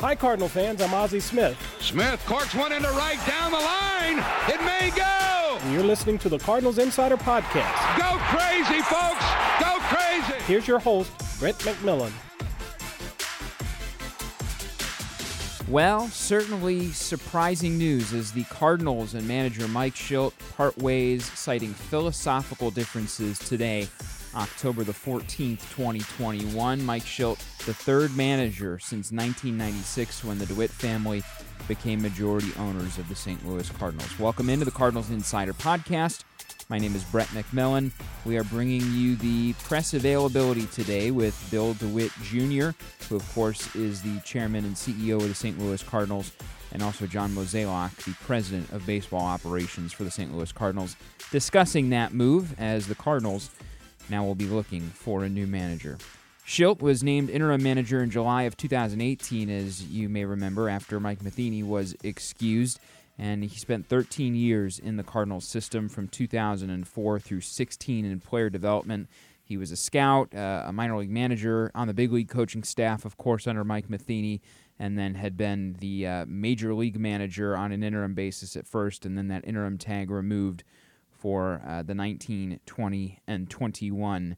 Hi, Cardinal fans. I'm Ozzie Smith. Smith corks one into right down the line. It may go. And you're listening to the Cardinals Insider Podcast. Go crazy, folks. Go crazy. Here's your host, Brett McMillan. Well, certainly surprising news as the Cardinals and manager Mike Shildt part ways, citing philosophical differences today, October the 14th, 2021. Mike Shildt, the third manager since 1996 when the DeWitt family became majority owners of the St. Louis Cardinals. Welcome into the Cardinals Insider Podcast. My name is Brett McMillan. We are bringing you the press availability today with Bill DeWitt Jr., who, of course, is the chairman and CEO of the St. Louis Cardinals, and also John Mozeliak, the president of baseball operations for the St. Louis Cardinals, discussing that move as the Cardinals now will be looking for a new manager. Shildt was named interim manager in July of 2018, as you may remember, after Mike Matheny was excused and he spent 13 years in the Cardinals system from 2004 through 16 in player development. He was a scout, uh, a minor league manager on the big league coaching staff, of course, under Mike Matheny, and then had been the uh, major league manager on an interim basis at first, and then that interim tag removed for uh, the 19, 20, and 21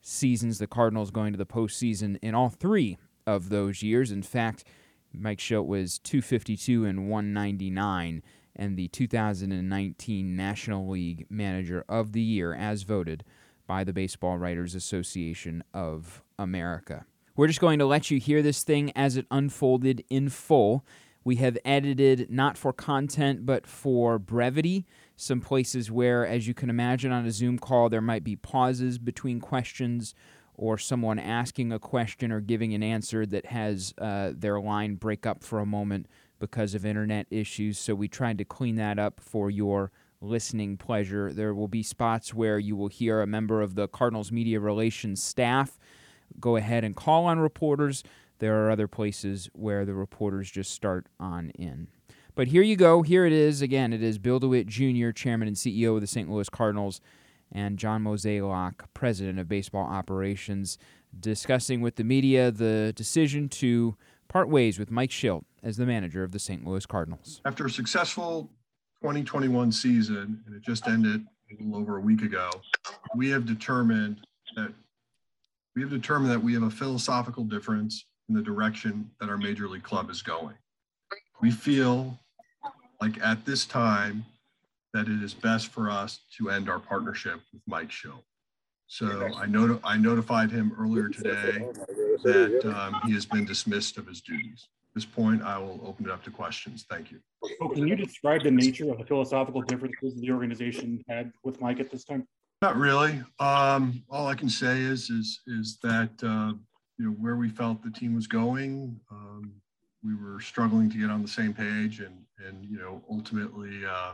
seasons. The Cardinals going to the postseason in all three of those years. In fact, Mike Shildt was 252 and 199 and the 2019 National League Manager of the Year as voted by the Baseball Writers Association of America. We're just going to let you hear this thing as it unfolded in full. We have edited not for content but for brevity some places where, as you can imagine on a Zoom call, there might be pauses between questions or someone asking a question or giving an answer that has uh, their line break up for a moment because of internet issues. So we tried to clean that up for your listening pleasure. There will be spots where you will hear a member of the Cardinals media relations staff go ahead and call on reporters. There are other places where the reporters just start on in. But here you go. Here it is. Again, it is Bill DeWitt Jr., Chairman and CEO of the St. Louis Cardinals and John Mozeliak, president of baseball operations, discussing with the media the decision to part ways with Mike Shildt as the manager of the St. Louis Cardinals. After a successful 2021 season, and it just ended a little over a week ago, we have determined that we have determined that we have a philosophical difference in the direction that our major league club is going. We feel like at this time that it is best for us to end our partnership with Mike Shildt. So I, not- I notified him earlier today that um, he has been dismissed of his duties. At this point, I will open it up to questions. Thank you. So can you describe the nature of the philosophical differences the organization had with Mike at this time? Not really. Um, all I can say is is is that uh, you know where we felt the team was going. Um, we were struggling to get on the same page, and and you know ultimately uh,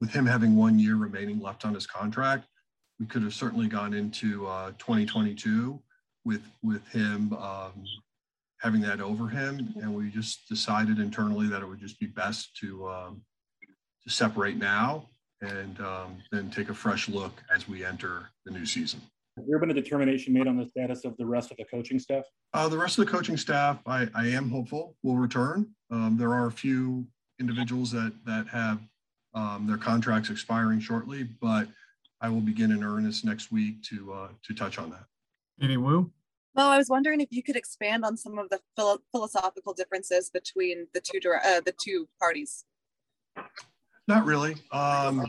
with him having one year remaining left on his contract, we could have certainly gone into uh, 2022 with with him um, having that over him, and we just decided internally that it would just be best to um, to separate now and um, then take a fresh look as we enter the new season. Has there been a determination made on the status of the rest of the coaching staff? Uh, the rest of the coaching staff, I, I am hopeful will return. Um, there are a few individuals that that have um, their contracts expiring shortly, but I will begin in earnest next week to uh, to touch on that. Any Woo? Well, I was wondering if you could expand on some of the philo- philosophical differences between the two dir- uh, the two parties. Not really. Um,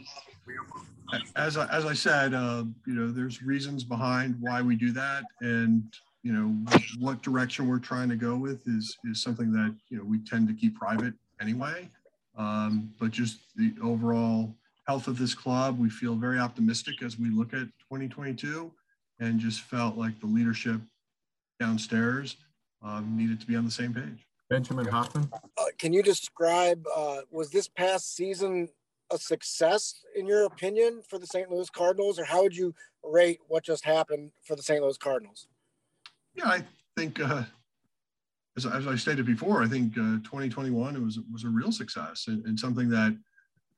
as I, as I said, uh, you know, there's reasons behind why we do that, and you know, what direction we're trying to go with is is something that you know we tend to keep private anyway. Um, but just the overall health of this club, we feel very optimistic as we look at 2022, and just felt like the leadership downstairs um, needed to be on the same page. Benjamin Hochman? Uh, can you describe, uh, was this past season a success in your opinion for the St. Louis Cardinals, or how would you rate what just happened for the St. Louis Cardinals? Yeah, I think, uh, as, as I stated before, I think uh, 2021 it was was a real success and, and something that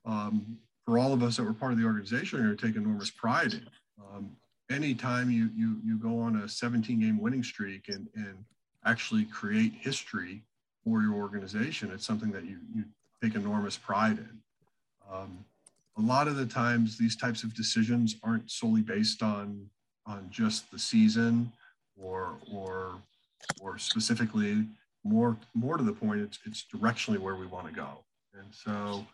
um, for all of us that were part of the organization are going to take enormous pride in. Um, anytime you you you go on a 17 game winning streak and and actually create history for your organization. It's something that you, you take enormous pride in. Um, a lot of the times, these types of decisions aren't solely based on on just the season or or or specifically more more to the point it's it's directionally where we want to go. And so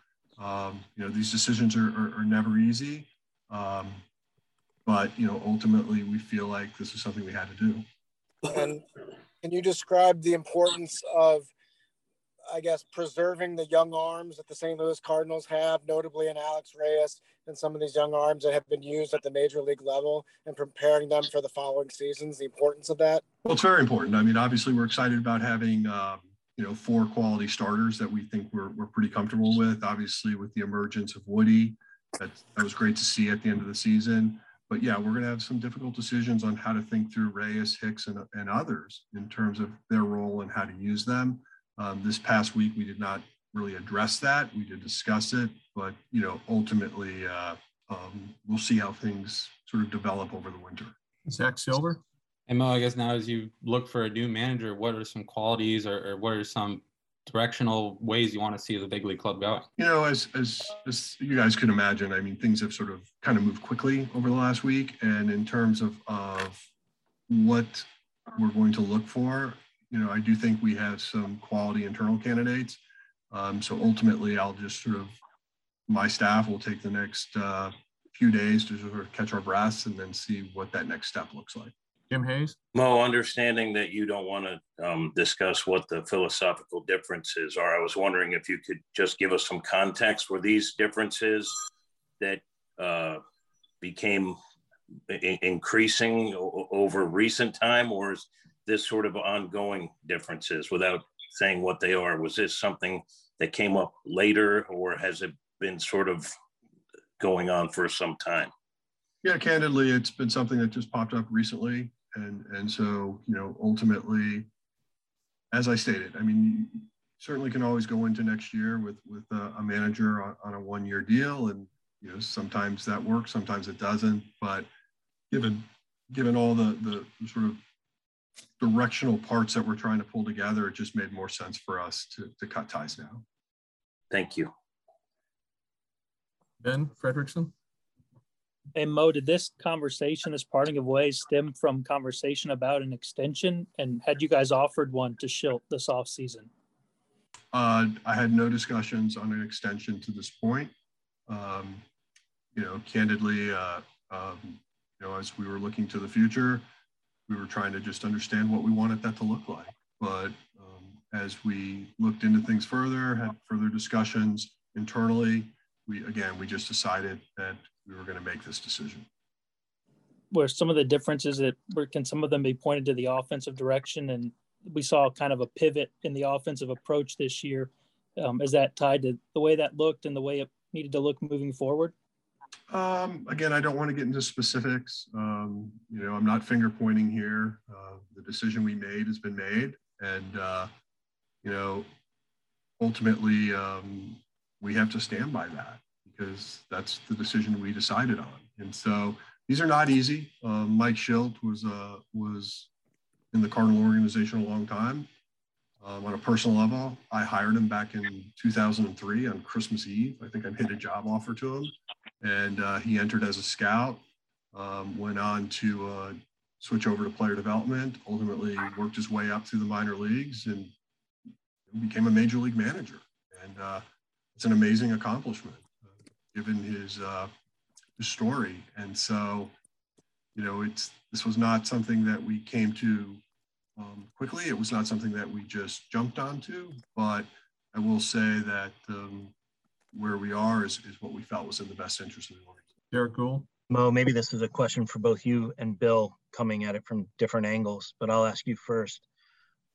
um, you know these decisions are, are, are never easy um, but you know ultimately we feel like this is something we had to do. And can you describe the importance of I guess, preserving the young arms that the St. Louis Cardinals have, notably in Alex Reyes and some of these young arms that have been used at the major league level and preparing them for the following seasons, the importance of that? Well, it's very important. I mean, obviously, we're excited about having, um, you know, four quality starters that we think we're, we're pretty comfortable with. Obviously, with the emergence of Woody, that, that was great to see at the end of the season. But yeah, we're going to have some difficult decisions on how to think through Reyes, Hicks, and, and others in terms of their role and how to use them. Um, this past week, we did not really address that. We did discuss it, but you know, ultimately, uh, um, we'll see how things sort of develop over the winter. Zach Silver. And Mo, I guess now as you look for a new manager, what are some qualities or, or what are some directional ways you want to see the big league club going? You know, as as as you guys can imagine, I mean, things have sort of kind of moved quickly over the last week, and in terms of of what we're going to look for, you know, I do think we have some quality internal candidates. Um, so ultimately, I'll just sort of, my staff will take the next uh, few days to sort of catch our breaths and then see what that next step looks like. Jim Hayes. Mo, understanding that you don't want to um, discuss what the philosophical differences are, I was wondering if you could just give us some context. Were these differences that uh, became increasing over recent time, or is this sort of ongoing differences without saying what they are? Was this something that came up later or has it been sort of going on for some time? Yeah, candidly, it's been something that just popped up recently. And, and so, you know, ultimately, as I stated, I mean, you certainly can always go into next year with, with a, a manager on, on a one year deal. And, you know, sometimes that works, sometimes it doesn't. But given, given all the, the sort of directional parts that we're trying to pull together, it just made more sense for us to, to cut ties now. Thank you. Ben Frederickson. And Mo, did this conversation, this parting of ways, stem from conversation about an extension? And had you guys offered one to Shildt this off season? Uh, I had no discussions on an extension to this point. Um, you know, candidly, uh, um, you know, as we were looking to the future, we were trying to just understand what we wanted that to look like. But um, as we looked into things further, had further discussions internally, we again we just decided that we were going to make this decision. Where some of the differences that were, can some of them be pointed to the offensive direction, and we saw kind of a pivot in the offensive approach this year. Um, is that tied to the way that looked and the way it needed to look moving forward? Um, again, I don't want to get into specifics. Um, you know, I'm not finger pointing here. Uh, the decision we made has been made, and uh, you know, ultimately, um, we have to stand by that because that's the decision we decided on. And so these are not easy. Uh, Mike Shildt was uh, was in the Cardinal organization a long time. Um, on a personal level, I hired him back in 2003 on Christmas Eve. I think I made a job offer to him, and uh, he entered as a scout. Um, went on to uh, switch over to player development. Ultimately, worked his way up through the minor leagues and became a major league manager. And uh, it's an amazing accomplishment given his uh, his story. And so, you know, it's this was not something that we came to um, quickly. It was not something that we just jumped onto. But I will say that um, where we are is, is what we felt was in the best interest of the organization. Derrick Goold. Mo, maybe this is a question for both you and Bill coming at it from different angles, but I'll ask you first.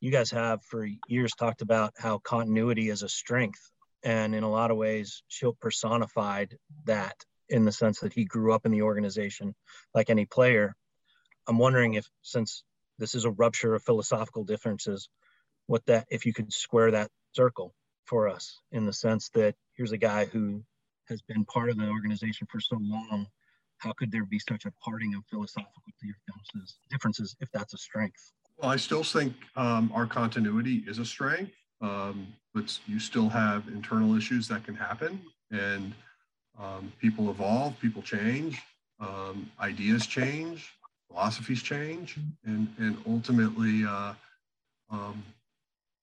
You guys have for years talked about how continuity is a strength and in a lot of ways, Shildt personified that in the sense that he grew up in the organization like any player. I'm wondering if, since this is a rupture of philosophical differences, what that, if you could square that circle for us in the sense that here's a guy who has been part of the organization for so long. How could there be such a parting of philosophical differences, differences if that's a strength? Well, I still think um, our continuity is a strength. um, but you still have internal issues that can happen. And um, people evolve, people change, um, ideas change, philosophies change, and, and ultimately, uh, um,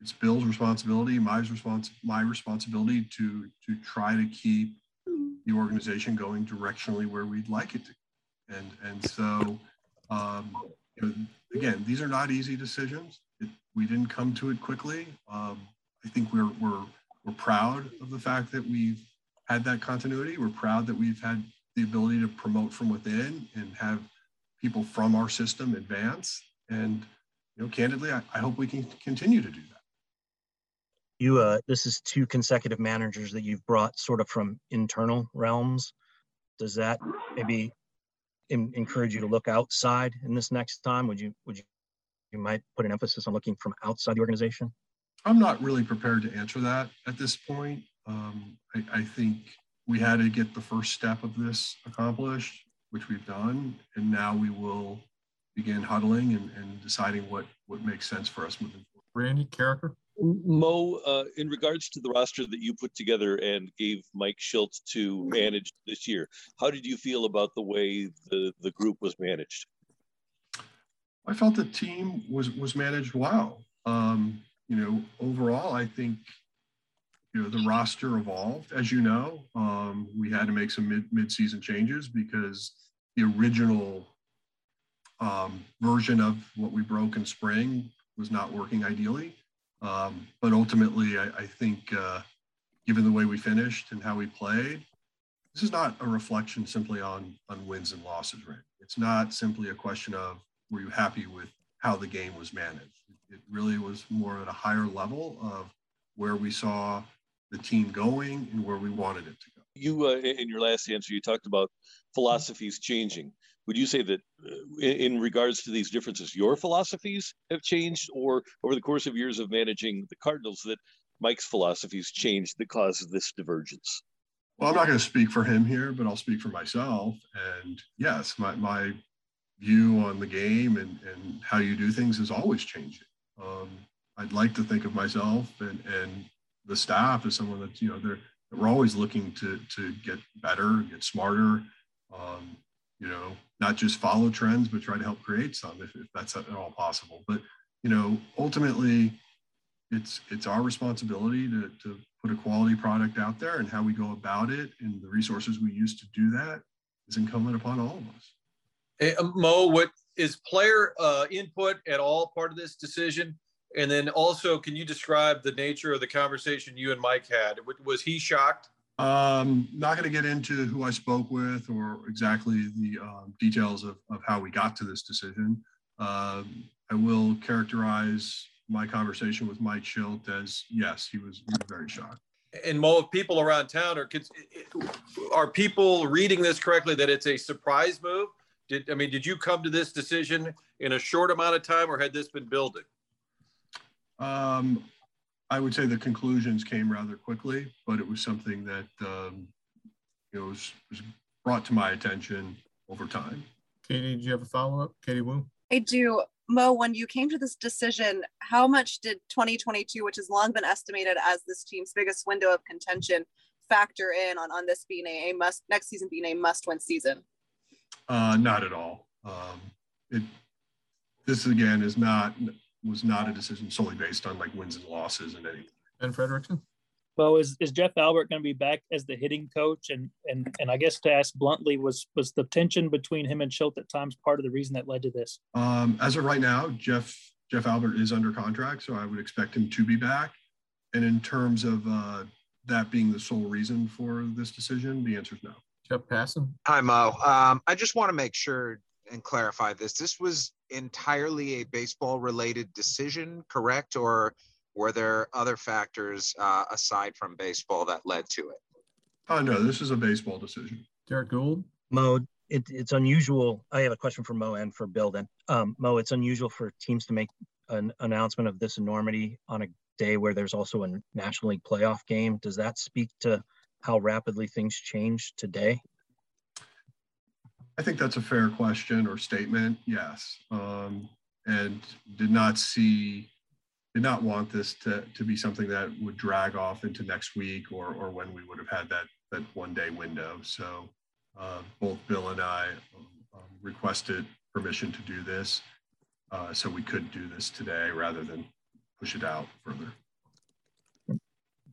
it's Bill's responsibility, my respons- my responsibility to to try to keep the organization going directionally where we'd like it to. And and so um, you know, again, these are not easy decisions. It, we didn't come to it quickly. Um, I think we're we're we're proud of the fact that we've had that continuity. We're proud that we've had the ability to promote from within and have people from our system advance. And you know, candidly, I, I hope we can continue to do that you uh this is two consecutive managers that you've brought sort of from internal realms. Does that maybe in, encourage you to look outside in this next time? Would you would you you might put an emphasis on looking from outside the organization? I'm not really prepared to answer that at this point. Um, I, I think we had to get the first step of this accomplished which we've done and now we will begin huddling and, and deciding what what makes sense for us moving forward. Randy Karraker Mo, uh, in regards to the roster that you put together and gave Mike Shildt to manage this year, how did you feel about the way the, the group was managed? I felt the team was was managed well. Um, you know, overall, I think you know the roster evolved. As you know, um, we had to make some mid mid season changes because the original um, version of what we broke in spring was not working ideally. Um, but ultimately, I, I think uh, given the way we finished and how we played, this is not a reflection simply on on wins and losses, right? It's not simply a question of were you happy with how the game was managed. It really was more at a higher level of where we saw the team going and where we wanted it to go. You, uh, in your last answer, you talked about philosophies changing would you say that uh, in, regards to these differences, your philosophies have changed, or over the course of years of managing the Cardinals, that Mike's philosophies changed that caused this divergence? Well, I'm not going to speak for him here, but I'll speak for myself. And yes, my, my view on the game and, and how you do things is always changing. Um, I'd like to think of myself and, and the staff as someone that's, you know, they're, we're always looking to, to get better, get smarter, um, you know, not just follow trends, but try to help create some if, if that's at all possible. But, you know, ultimately it's, it's our responsibility to, to put a quality product out there and how we go about it and the resources we use to do that is incumbent upon all of us. Hey, um, Mo, what is player uh, input at all part of this decision? And then also, can you describe the nature of the conversation you and Mike had? Was he shocked? Um, not going to get into who I spoke with or exactly the um, details of, of how we got to this decision. Um, I will characterize my conversation with Mike Shildt as yes, he was, he was very shocked. And Mo, people around town are are people reading this correctly that it's a surprise move? Did I mean did you come to this decision in a short amount of time, or had this been building? Um, I would say the conclusions came rather quickly, but it was something that um, you know was, was brought to my attention over time. Katie, do you have a follow up? Katie Woo? I do. Mo, when you came to this decision, how much did 2022, which has long been estimated as this team's biggest window of contention, factor in on, on this being a, a must next season being a must win season? Uh, not at all. Um, it this again is not was not a decision solely based on like wins and losses and anything. And Frederickson. Well, is, is Jeff Albert going to be back as the hitting coach? And and and I guess to ask bluntly, was was the tension between him and Shildt at times part of the reason that led to this? Um, as of right now, Jeff Jeff Albert is under contract, so I would expect him to be back. And in terms of uh, that being the sole reason for this decision, the answer is no. Jeff Passan. Hi, Mo. Um, I just want to make sure and clarify this. This was entirely a baseball related decision, correct? Or were there other factors uh, aside from baseball that led to it? Oh, no, this is a baseball decision. Derrick Goold? Mo, it, it's unusual. I have a question for Mo and for Bill then. Um, Mo, it's unusual for teams to make an announcement of this enormity on a day where there's also a National League playoff game. Does that speak to how rapidly things change today? I think that's a fair question or statement. Yes, um, and did not see did not want this to, to be something that would drag off into next week or, or when we would have had that, that one day window. So uh, both Bill and I um, requested permission to do this. Uh, so we could do this today rather than push it out further.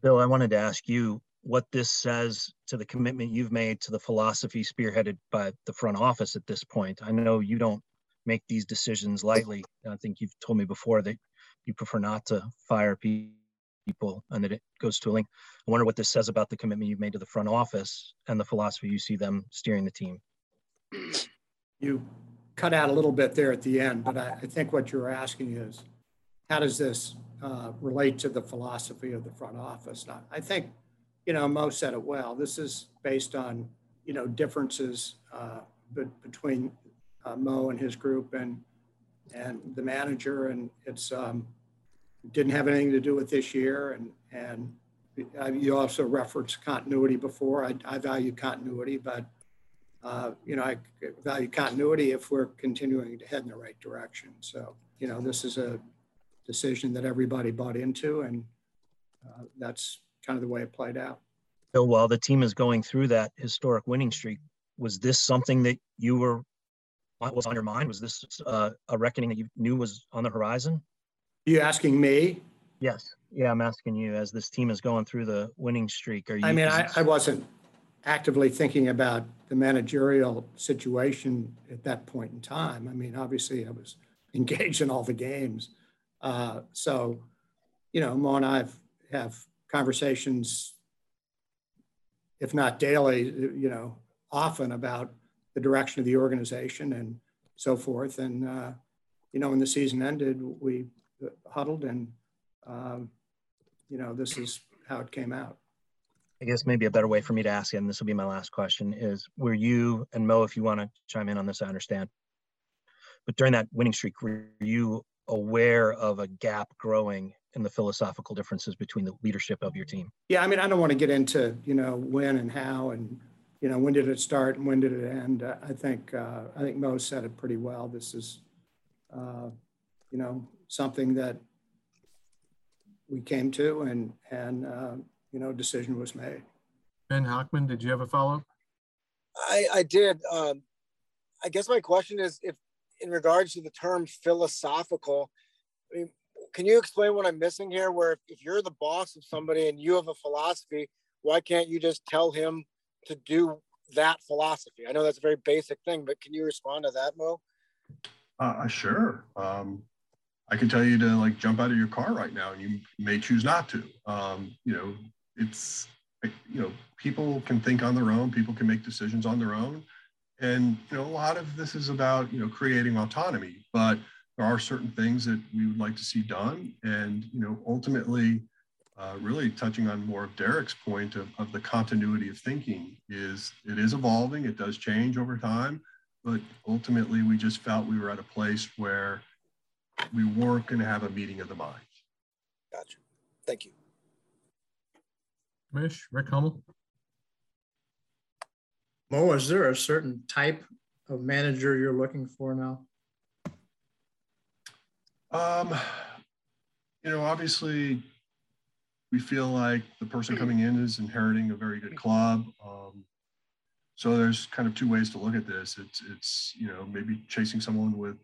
Bill, I wanted to ask you what this says to the commitment you've made to the philosophy spearheaded by the front office at this point. I know you don't make these decisions lightly. I think you've told me before that you prefer not to fire people and that it goes to a link. I wonder what this says about the commitment you've made to the front office and the philosophy you see them steering the team. You cut out a little bit there at the end, but I, I think what you're asking is, how does this uh, relate to the philosophy of the front office? Now, I think, you know, Mo said it well. This is based on, you know, differences uh, between uh, Mo and his group and and the manager, and it's um, didn't have anything to do with this year. And and you also referenced continuity before. I, I value continuity, but uh, you know, I value continuity if we're continuing to head in the right direction. So, you know, this is a decision that everybody bought into, and uh, that's kind of the way it played out. So while the team is going through that historic winning streak, was this something that you were was on your mind? Was this uh, a reckoning that you knew was on the horizon? Are you asking me? Yes. Yeah, I'm asking you. As this team is going through the winning streak, are you? I mean, I, I wasn't actively thinking about the managerial situation at that point in time. I mean, obviously, I was engaged in all the games. Uh, so, you know, Mo and I have, have conversations, if not daily, you know, often about the direction of the organization and so forth. And, uh, you know, when the season ended, we huddled and, um, you know, this is how it came out. I guess maybe a better way for me to ask and this will be my last question, is were you and Mo, if you want to chime in on this, I understand. But during that winning streak, were you aware of a gap growing in the philosophical differences between the leadership of your team? Yeah, I mean, I don't want to get into you know when and how and you know, when did it start and when did it end? Uh, I think uh, I think Mo said it pretty well. This is, uh, you know, something that we came to, and and uh, you know, decision was made. Ben Hochman, did you have a follow up? I, I did. Um, I guess my question is, if in regards to the term philosophical, I mean, can you explain what I'm missing here? Where if, if you're the boss of somebody and you have a philosophy, why can't you just tell him to do that philosophy? I know that's a very basic thing, but can you respond to that, Mo? Uh, sure. Um, I can tell you to like jump out of your car right now, and you may choose not to. Um, you know, it's you know, people can think on their own. People can make decisions on their own, and you know, a lot of this is about you know creating autonomy. But there are certain things that we would like to see done, and you know, ultimately uh, really touching on more of Derrick's point of, of the continuity of thinking is it is evolving, it does change over time, but ultimately we just felt we were at a place where we weren't going to have a meeting of the minds. Gotcha. Thank you. Mish, Rick Hummel. Mo, is there a certain type of manager you're looking for now? Um, you know, obviously we feel like the person coming in is inheriting a very good club. Um, so there's kind of two ways to look at this. It's it's you know maybe chasing someone with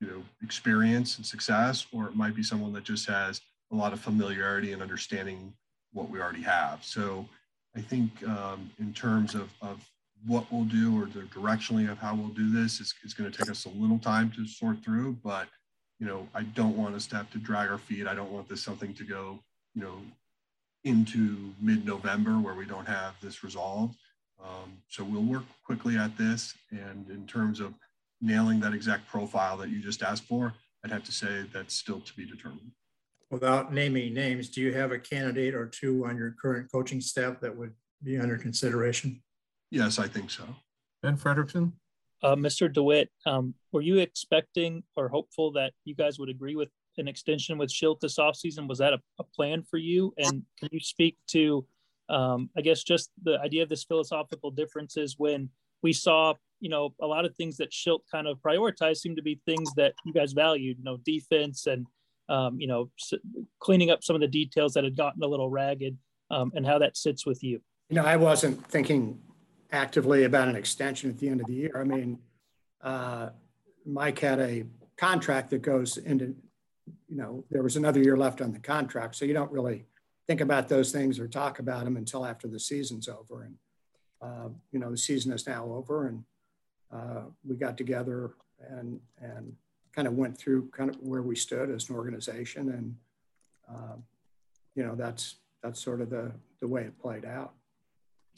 you know experience and success, or it might be someone that just has a lot of familiarity and understanding what we already have. So I think um, in terms of, of what we'll do or the directionally of how we'll do this is, is going to take us a little time to sort through, but you know, I don't want us to have to drag our feet. I don't want this something to go you know, into mid-November where we don't have this resolved. Um, so we'll work quickly at this. And in terms of nailing that exact profile that you just asked for, I'd have to say that's still to be determined. Without naming names, do you have a candidate or two on your current coaching staff that would be under consideration? Yes, I think so. Ben Frederickson? Uh, Mr. DeWitt, um, were you expecting or hopeful that you guys would agree with an extension with Shildt this offseason? Was that a, a, plan for you? And can you speak to, um, I guess, just the idea of this philosophical differences when we saw, you know, a lot of things that Shildt kind of prioritized seem to be things that you guys valued, you know, defense and um, you know, cleaning up some of the details that had gotten a little ragged um, and how that sits with you. You know, I wasn't thinking actively about an extension at the end of the year. I mean, uh, Mike had a contract that goes into, you know, there was another year left on the contract. So you don't really think about those things or talk about them until after the season's over. And, uh, you know, the season is now over and uh, we got together and, and kind of went through kind of where we stood as an organization. And, uh, you know, that's, that's sort of the, the way it played out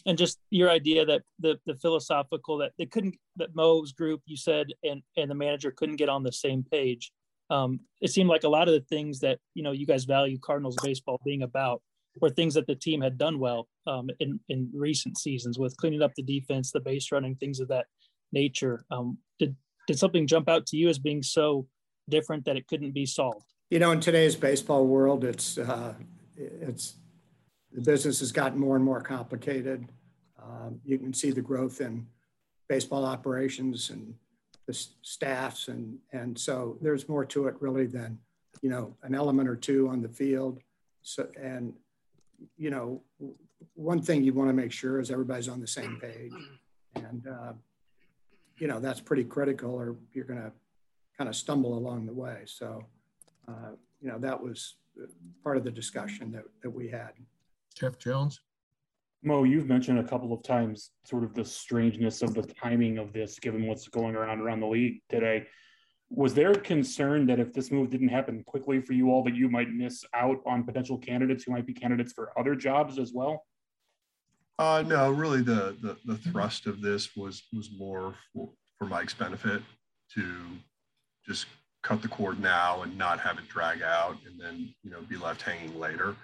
and just your idea that the the philosophical that they couldn't that Mo's group you said and and the manager couldn't get on the same page. Um, it seemed like a lot of the things that you know you guys value Cardinals baseball being about were things that the team had done well um, in in recent seasons with cleaning up the defense, the base running, things of that nature. Um, did did something jump out to you as being so different that it couldn't be solved? You know, in today's baseball world, it's uh, it's the business has gotten more and more complicated. Um, you can see the growth in baseball operations and the staffs, and and so there's more to it really than you know an element or two on the field. So and you know one thing you want to make sure is everybody's on the same page, and uh, you know that's pretty critical, or you're going to kind of stumble along the way. So uh, you know that was part of the discussion that that we had. Jeff Jones. Mo, you've mentioned a couple of times sort of the strangeness of the timing of this, given what's going around around the league today. Was there concern that if this move didn't happen quickly for you all, that you might miss out on potential candidates who might be candidates for other jobs as well? Uh, no, really, the, the the thrust of this was was more for, for Mike's benefit to just cut the cord now and not have it drag out, and then you know be left hanging later.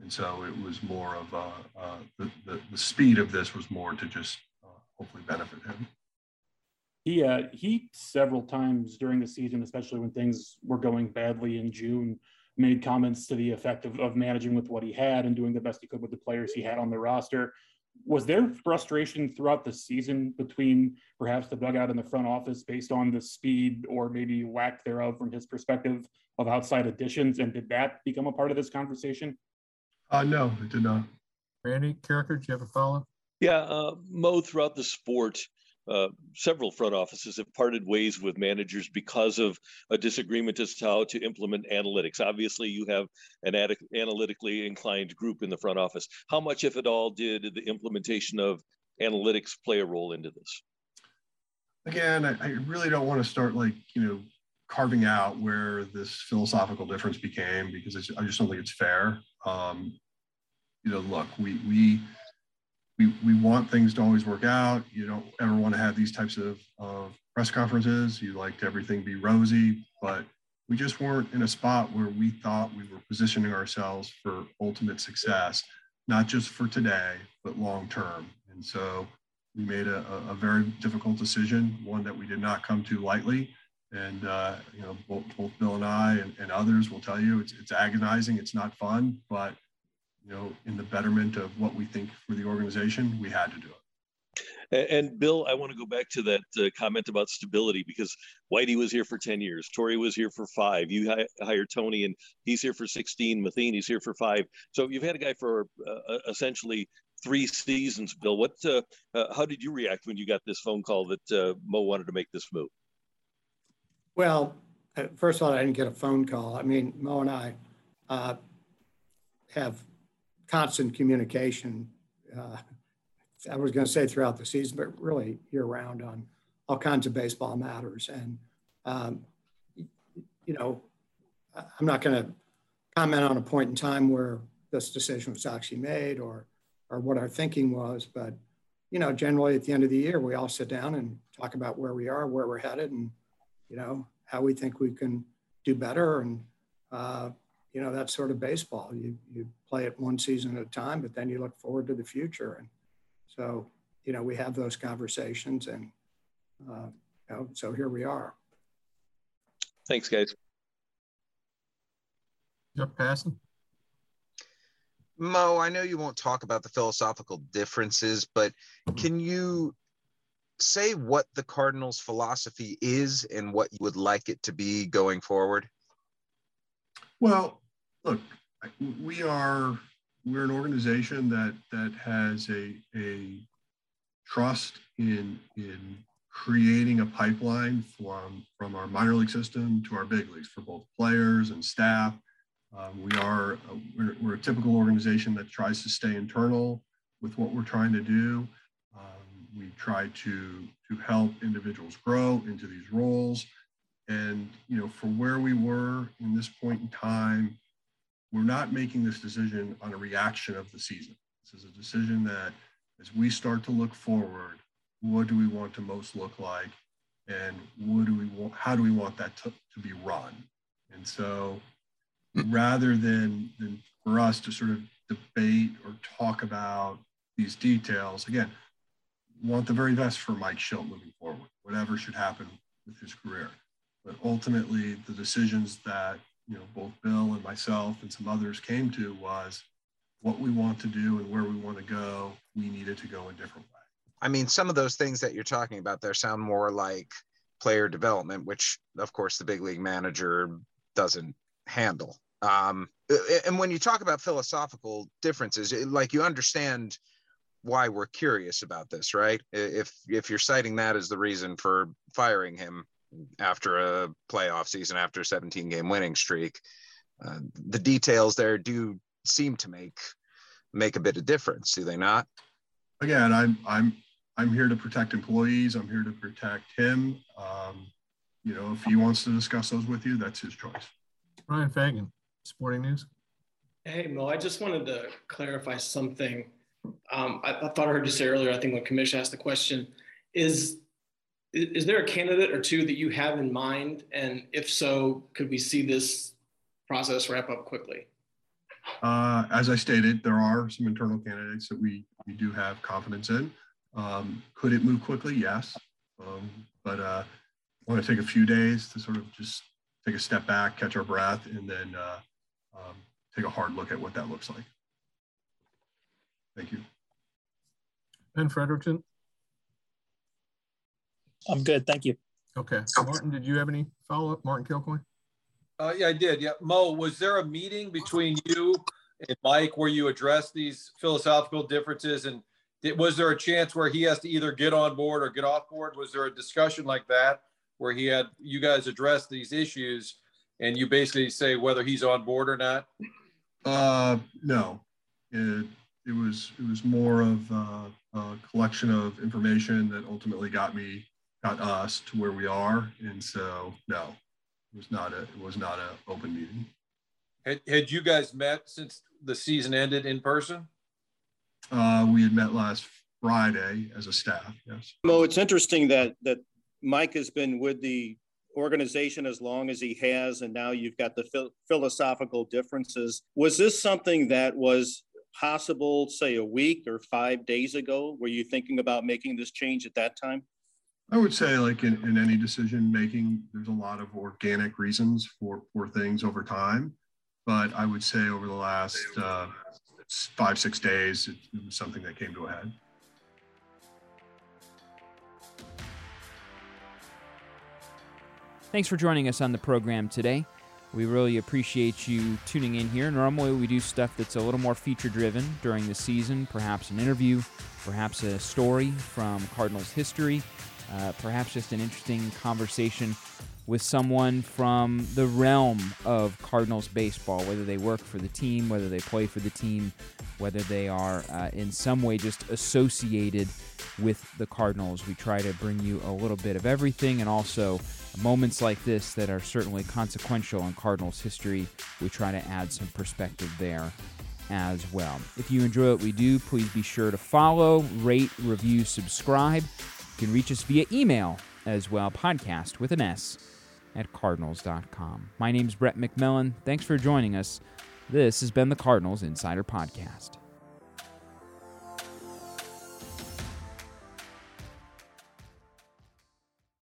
And so it was more of a, uh, the, the, the speed of this was more to just uh, hopefully benefit him. He, uh, he several times during the season, especially when things were going badly in June, made comments to the effect of, of managing with what he had and doing the best he could with the players he had on the roster. Was there frustration throughout the season between perhaps the dugout and the front office based on the speed or maybe lack thereof from his perspective of outside additions? And did that become a part of this conversation? Uh, no, it did not. Randy Karraker, do you have a follow? Yeah, uh, Mo, throughout the sport, uh, several front offices have parted ways with managers because of a disagreement as to how to implement analytics. Obviously, you have an ad- analytically inclined group in the front office. How much, if at all, did the implementation of analytics play a role into this? Again, I, I really don't want to start like, you know, carving out where this philosophical difference became because I just don't think it's fair. Um, you know, look, we we we we want things to always work out. You don't ever want to have these types of, of press conferences. You like everything be rosy, but we just weren't in a spot where we thought we were positioning ourselves for ultimate success, not just for today, but long term. And so we made a, a very difficult decision, one that we did not come to lightly. And uh, you know, both, both Bill and I and, and others will tell you it's, it's agonizing. It's not fun, but you know, in the betterment of what we think for the organization, we had to do it. And, and Bill, I want to go back to that uh, comment about stability because Whitey was here for 10 years. Torre was here for five. You hi- hired Tony and he's here for 16. Matheny's here for five. So you've had a guy for uh, essentially three seasons, Bill. What, uh, uh, how did you react when you got this phone call that uh, Mo wanted to make this move? Well, uh, first of all, I didn't get a phone call. I mean, Mo and I uh, have constant communication. Uh, I was going to say throughout the season, but really year round on all kinds of baseball matters. And, um, you know, I'm not going to comment on a point in time where this decision was actually made or, or what our thinking was. But, you know, generally at the end of the year, we all sit down and talk about where we are, where we're headed, and, you know, how we think we can do better. And, uh, you know, that's sort of baseball. You, you play it one season at a time, but then you look forward to the future. And so, you know, we have those conversations and, uh, you know, so here we are. Thanks, guys. Jeff Passan. Mo, I know you won't talk about the philosophical differences, but can you say what the Cardinals' philosophy is and what you would like it to be going forward? Well, look, we are we're an organization that that has a a trust in in creating a pipeline from from our minor league system to our big leagues for both players and staff. Um, we are a, we're, we're, a typical organization that tries to stay internal with what we're trying to do. Um, we try to to help individuals grow into these roles, and you know, for where we were in this point in time, we're not making this decision on a reaction of the season. This is a decision that, as we start to look forward, what do we want to most look like, and what do we want? How do we want that to, to be run? And so, rather than than for us to sort of debate or talk about these details, again, want the very best for Mike Shildt moving forward, whatever should happen with his career. But ultimately, the decisions that you know both Bill and myself and some others came to was what we want to do and where we want to go. We needed to go a different way. I mean, some of those things that you're talking about there sound more like player development, which of course the big league manager doesn't handle. Um, and when you talk about philosophical differences, like you understand why we're curious about this, right? If if you're citing that as the reason for firing him after a playoff season, after a 17 game winning streak, uh, the details there do seem to make make a bit of difference, do they not? Again, I'm I'm I'm here to protect employees. I'm here to protect him. Um, you know, if he wants to discuss those with you, that's his choice. Ryan Fagan, Sporting News. Hey, Mo, I just wanted to clarify something. Um, I, I, thought I heard you say earlier, I think when Commish asked the question, is is there a candidate or two that you have in mind? And if so, could we see this process wrap up quickly? Uh, as I stated, there are some internal candidates that we, we do have confidence in. Um, could it move quickly? Yes. Um, but uh, I want to take a few days to sort of just take a step back, catch our breath, and then uh, um, take a hard look at what that looks like. Thank you. Ben Frederickson. I'm good. Thank you. Okay. Martin, did you have any follow up? Martin Kilcoyne? Uh, yeah, I did. Yeah. Mo, was there a meeting between you and Mike where you addressed these philosophical differences? And did, was there a chance where he has to either get on board or get off board? Was there a discussion like that where he had you guys address these issues and you basically say whether he's on board or not? Uh, no. It, it was it was more of uh, a collection of information that ultimately got me got us to where we are. And so, no, it was not a it was not an open meeting. Had, had you guys met since the season ended in person? Uh, we had met last Friday as a staff. Yes. Mo, it's interesting that that Mike has been with the organization as long as he has, and now you've got the phil- philosophical differences. Was this something that was possible, say, a week or five days ago? Were you thinking about making this change at that time? I would say, like in, in any decision making, there's a lot of organic reasons for, for things over time. But I would say over the last uh, five, six days, it, it was something that came to a head. Thanks for joining us on the program today. We really appreciate you tuning in here. Normally, we do stuff that's a little more feature driven during the season, perhaps an interview, perhaps a story from Cardinals history uh, perhaps just an interesting conversation with someone from the realm of Cardinals baseball, whether they work for the team, whether they play for the team, whether they are uh, in some way just associated with the Cardinals. We try to bring you a little bit of everything and also moments like this that are certainly consequential in Cardinals history. We try to add some perspective there as well. If you enjoy what we do, please be sure to follow, rate, review, subscribe. You can reach us via email as well, podcast with an S at cardinals.com. My name is Brett McMillan. Thanks for joining us. This has been the Cardinals Insider Podcast.